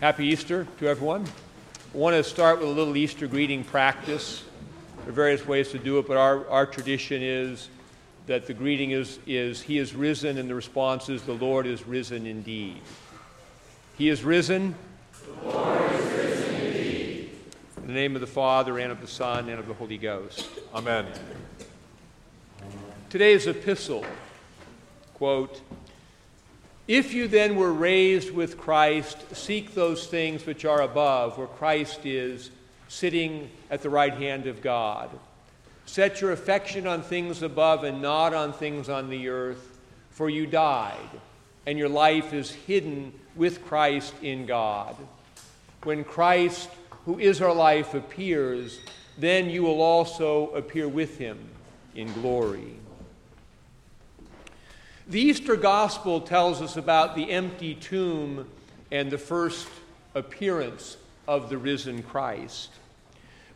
Happy Easter to everyone. I want to start with a little Easter greeting practice. There are various ways to do it, but our, our tradition is that the greeting is, is He is risen, and the response is the Lord is risen indeed. He is risen. The Lord is risen indeed. In the name of the Father, and of the Son, and of the Holy Ghost. Amen. Today's epistle, quote, if you then were raised with Christ, seek those things which are above, where Christ is sitting at the right hand of God. Set your affection on things above and not on things on the earth, for you died, and your life is hidden with Christ in God. When Christ, who is our life, appears, then you will also appear with him in glory. The Easter Gospel tells us about the empty tomb and the first appearance of the risen Christ.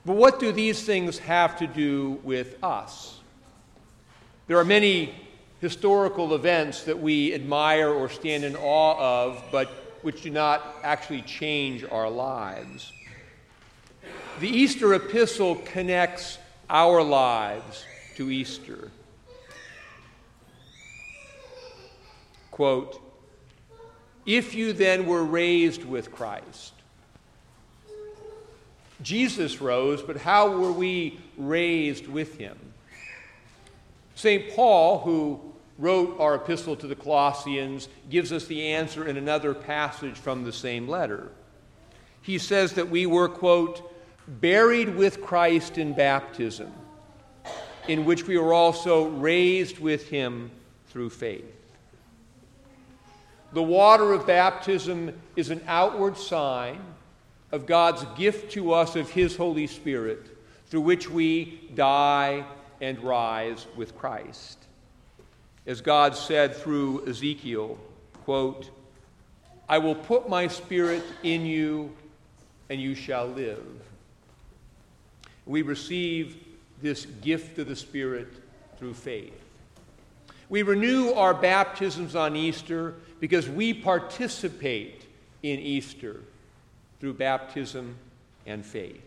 But what do these things have to do with us? There are many historical events that we admire or stand in awe of, but which do not actually change our lives. The Easter epistle connects our lives to Easter. Quote, if you then were raised with Christ. Jesus rose, but how were we raised with him? St. Paul, who wrote our epistle to the Colossians, gives us the answer in another passage from the same letter. He says that we were, quote, buried with Christ in baptism, in which we were also raised with him through faith. The water of baptism is an outward sign of God's gift to us of His Holy Spirit, through which we die and rise with Christ. As God said through Ezekiel, quote, I will put my spirit in you, and you shall live. We receive this gift of the Spirit through faith. We renew our baptisms on Easter because we participate in Easter through baptism and faith.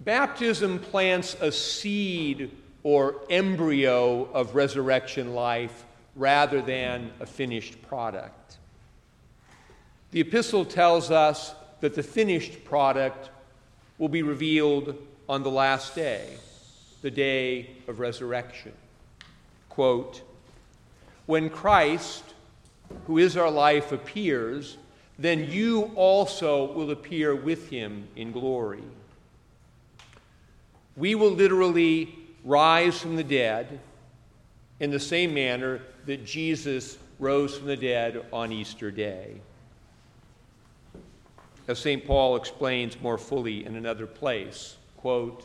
Baptism plants a seed or embryo of resurrection life rather than a finished product. The epistle tells us that the finished product will be revealed on the last day, the day of resurrection. Quote, when Christ, who is our life, appears, then you also will appear with him in glory. We will literally rise from the dead in the same manner that Jesus rose from the dead on Easter Day. As St. Paul explains more fully in another place, quote,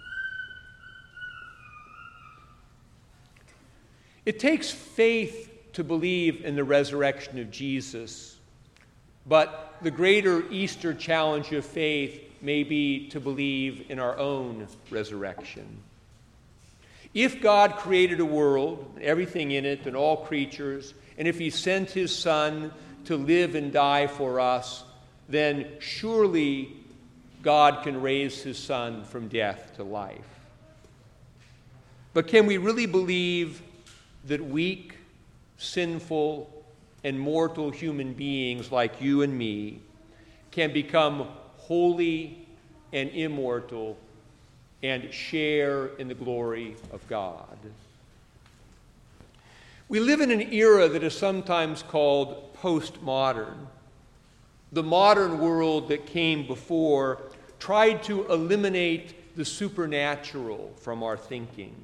It takes faith to believe in the resurrection of Jesus, but the greater Easter challenge of faith may be to believe in our own resurrection. If God created a world, everything in it, and all creatures, and if He sent His Son to live and die for us, then surely God can raise His Son from death to life. But can we really believe that weak, sinful, and mortal human beings like you and me can become holy and immortal and share in the glory of God. We live in an era that is sometimes called postmodern. The modern world that came before tried to eliminate the supernatural from our thinking.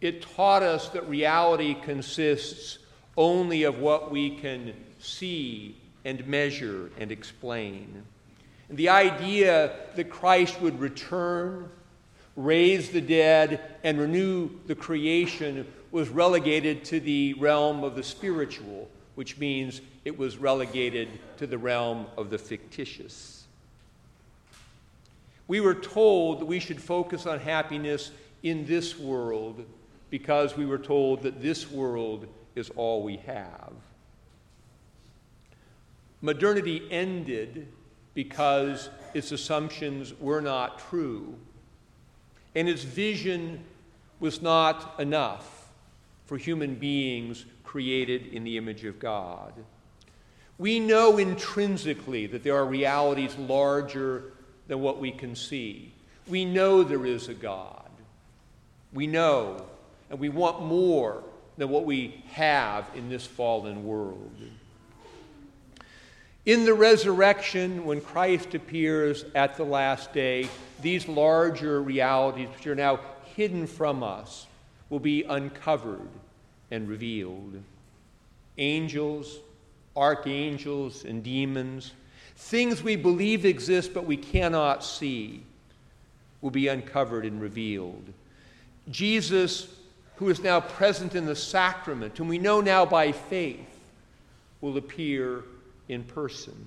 It taught us that reality consists only of what we can see and measure and explain. And the idea that Christ would return, raise the dead, and renew the creation was relegated to the realm of the spiritual, which means it was relegated to the realm of the fictitious. We were told that we should focus on happiness in this world because we were told that this world is all we have. Modernity ended because its assumptions were not true, and its vision was not enough for human beings created in the image of God. We know intrinsically that there are realities larger than what we can see. We know there is a God. We know, and we want more than what we have in this fallen world. In the resurrection, when Christ appears at the last day, these larger realities, which are now hidden from us, will be uncovered and revealed. Angels, archangels, and demons, things we believe exist but we cannot see, will be uncovered and revealed. Jesus, who is now present in the sacrament, whom we know now by faith, will appear in person.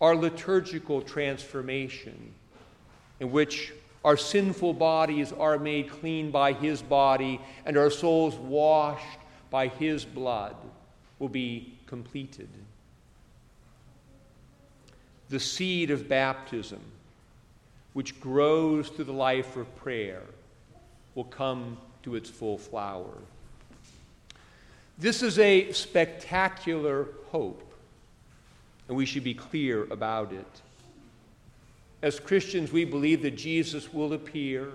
Our liturgical transformation, in which our sinful bodies are made clean by His body and our souls washed by His blood, will be completed. The seed of baptism, which grows through the life of prayer, will come to its full flower. This is a spectacular hope, and we should be clear about it. As Christians, we believe that Jesus will appear,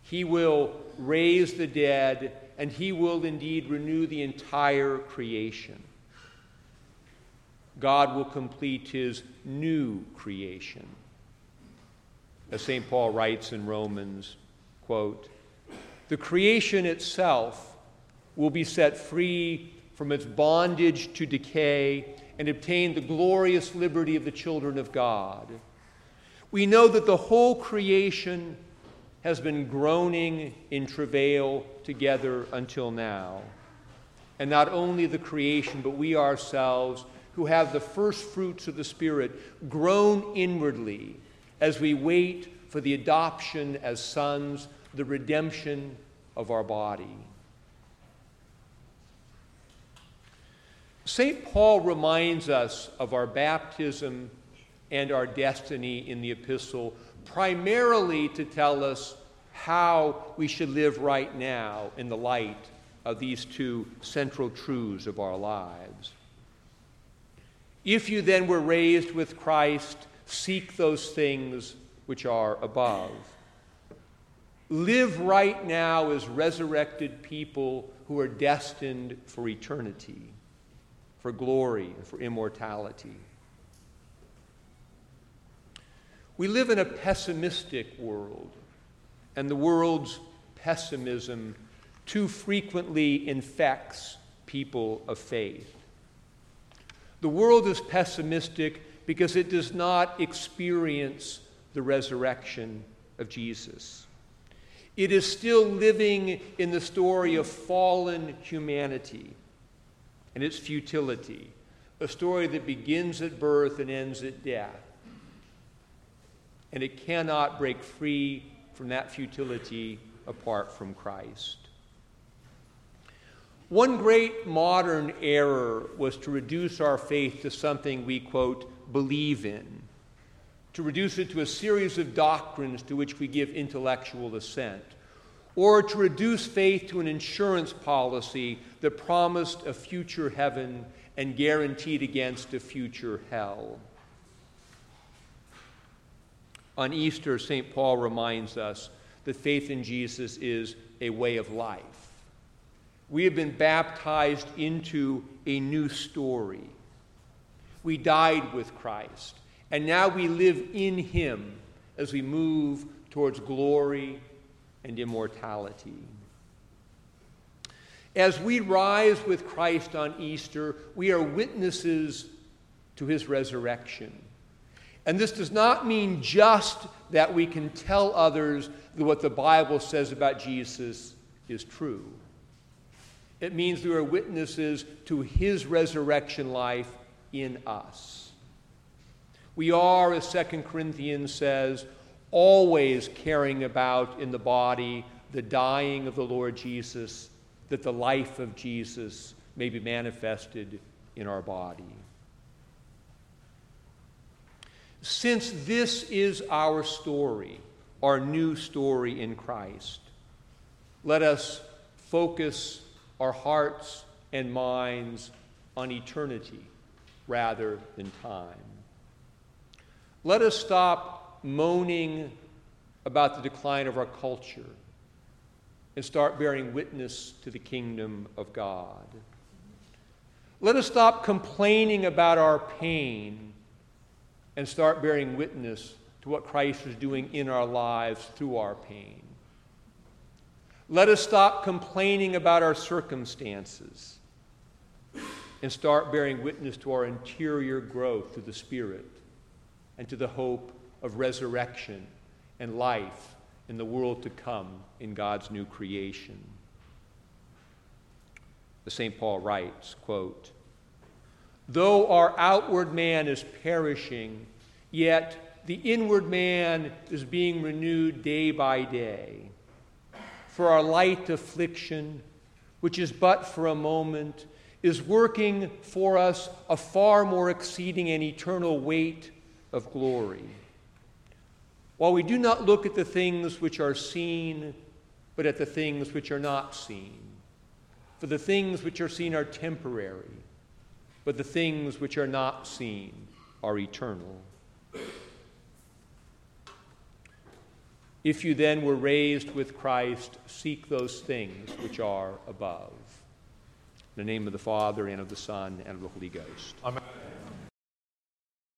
He will raise the dead, and He will indeed renew the entire creation. God will complete His new creation. As St. Paul writes in Romans, quote, the creation itself will be set free from its bondage to decay and obtain the glorious liberty of the children of God. We know that the whole creation has been groaning in travail together until now. And not only the creation, but we ourselves, who have the first fruits of the Spirit, groan inwardly as we wait for the adoption as sons the redemption of our body. St. Paul reminds us of our baptism and our destiny in the epistle, primarily to tell us how we should live right now in the light of these two central truths of our lives. If you then were raised with Christ, seek those things which are above live right now as resurrected people who are destined for eternity, for glory, and for immortality. We live in a pessimistic world, and the world's pessimism too frequently infects people of faith. The world is pessimistic because it does not experience the resurrection of Jesus. It is still living in the story of fallen humanity and its futility, a story that begins at birth and ends at death. And it cannot break free from that futility apart from Christ. One great modern error was to reduce our faith to something we, quote, believe in to reduce it to a series of doctrines to which we give intellectual assent, or to reduce faith to an insurance policy that promised a future heaven and guaranteed against a future hell. On Easter, St. Paul reminds us that faith in Jesus is a way of life. We have been baptized into a new story. We died with Christ. And now we live in him as we move towards glory and immortality. As we rise with Christ on Easter, we are witnesses to his resurrection. And this does not mean just that we can tell others that what the Bible says about Jesus is true. It means we are witnesses to his resurrection life in us. We are, as 2 Corinthians says, always carrying about in the body the dying of the Lord Jesus, that the life of Jesus may be manifested in our body. Since this is our story, our new story in Christ, let us focus our hearts and minds on eternity rather than time. Let us stop moaning about the decline of our culture and start bearing witness to the kingdom of God. Let us stop complaining about our pain and start bearing witness to what Christ is doing in our lives through our pain. Let us stop complaining about our circumstances and start bearing witness to our interior growth through the Spirit and to the hope of resurrection and life in the world to come in God's new creation. The St. Paul writes, quote, Though our outward man is perishing, yet the inward man is being renewed day by day. For our light affliction, which is but for a moment, is working for us a far more exceeding and eternal weight of glory. While we do not look at the things which are seen, but at the things which are not seen. For the things which are seen are temporary, but the things which are not seen are eternal. If you then were raised with Christ, seek those things which are above. In the name of the Father, and of the Son, and of the Holy Ghost. Amen.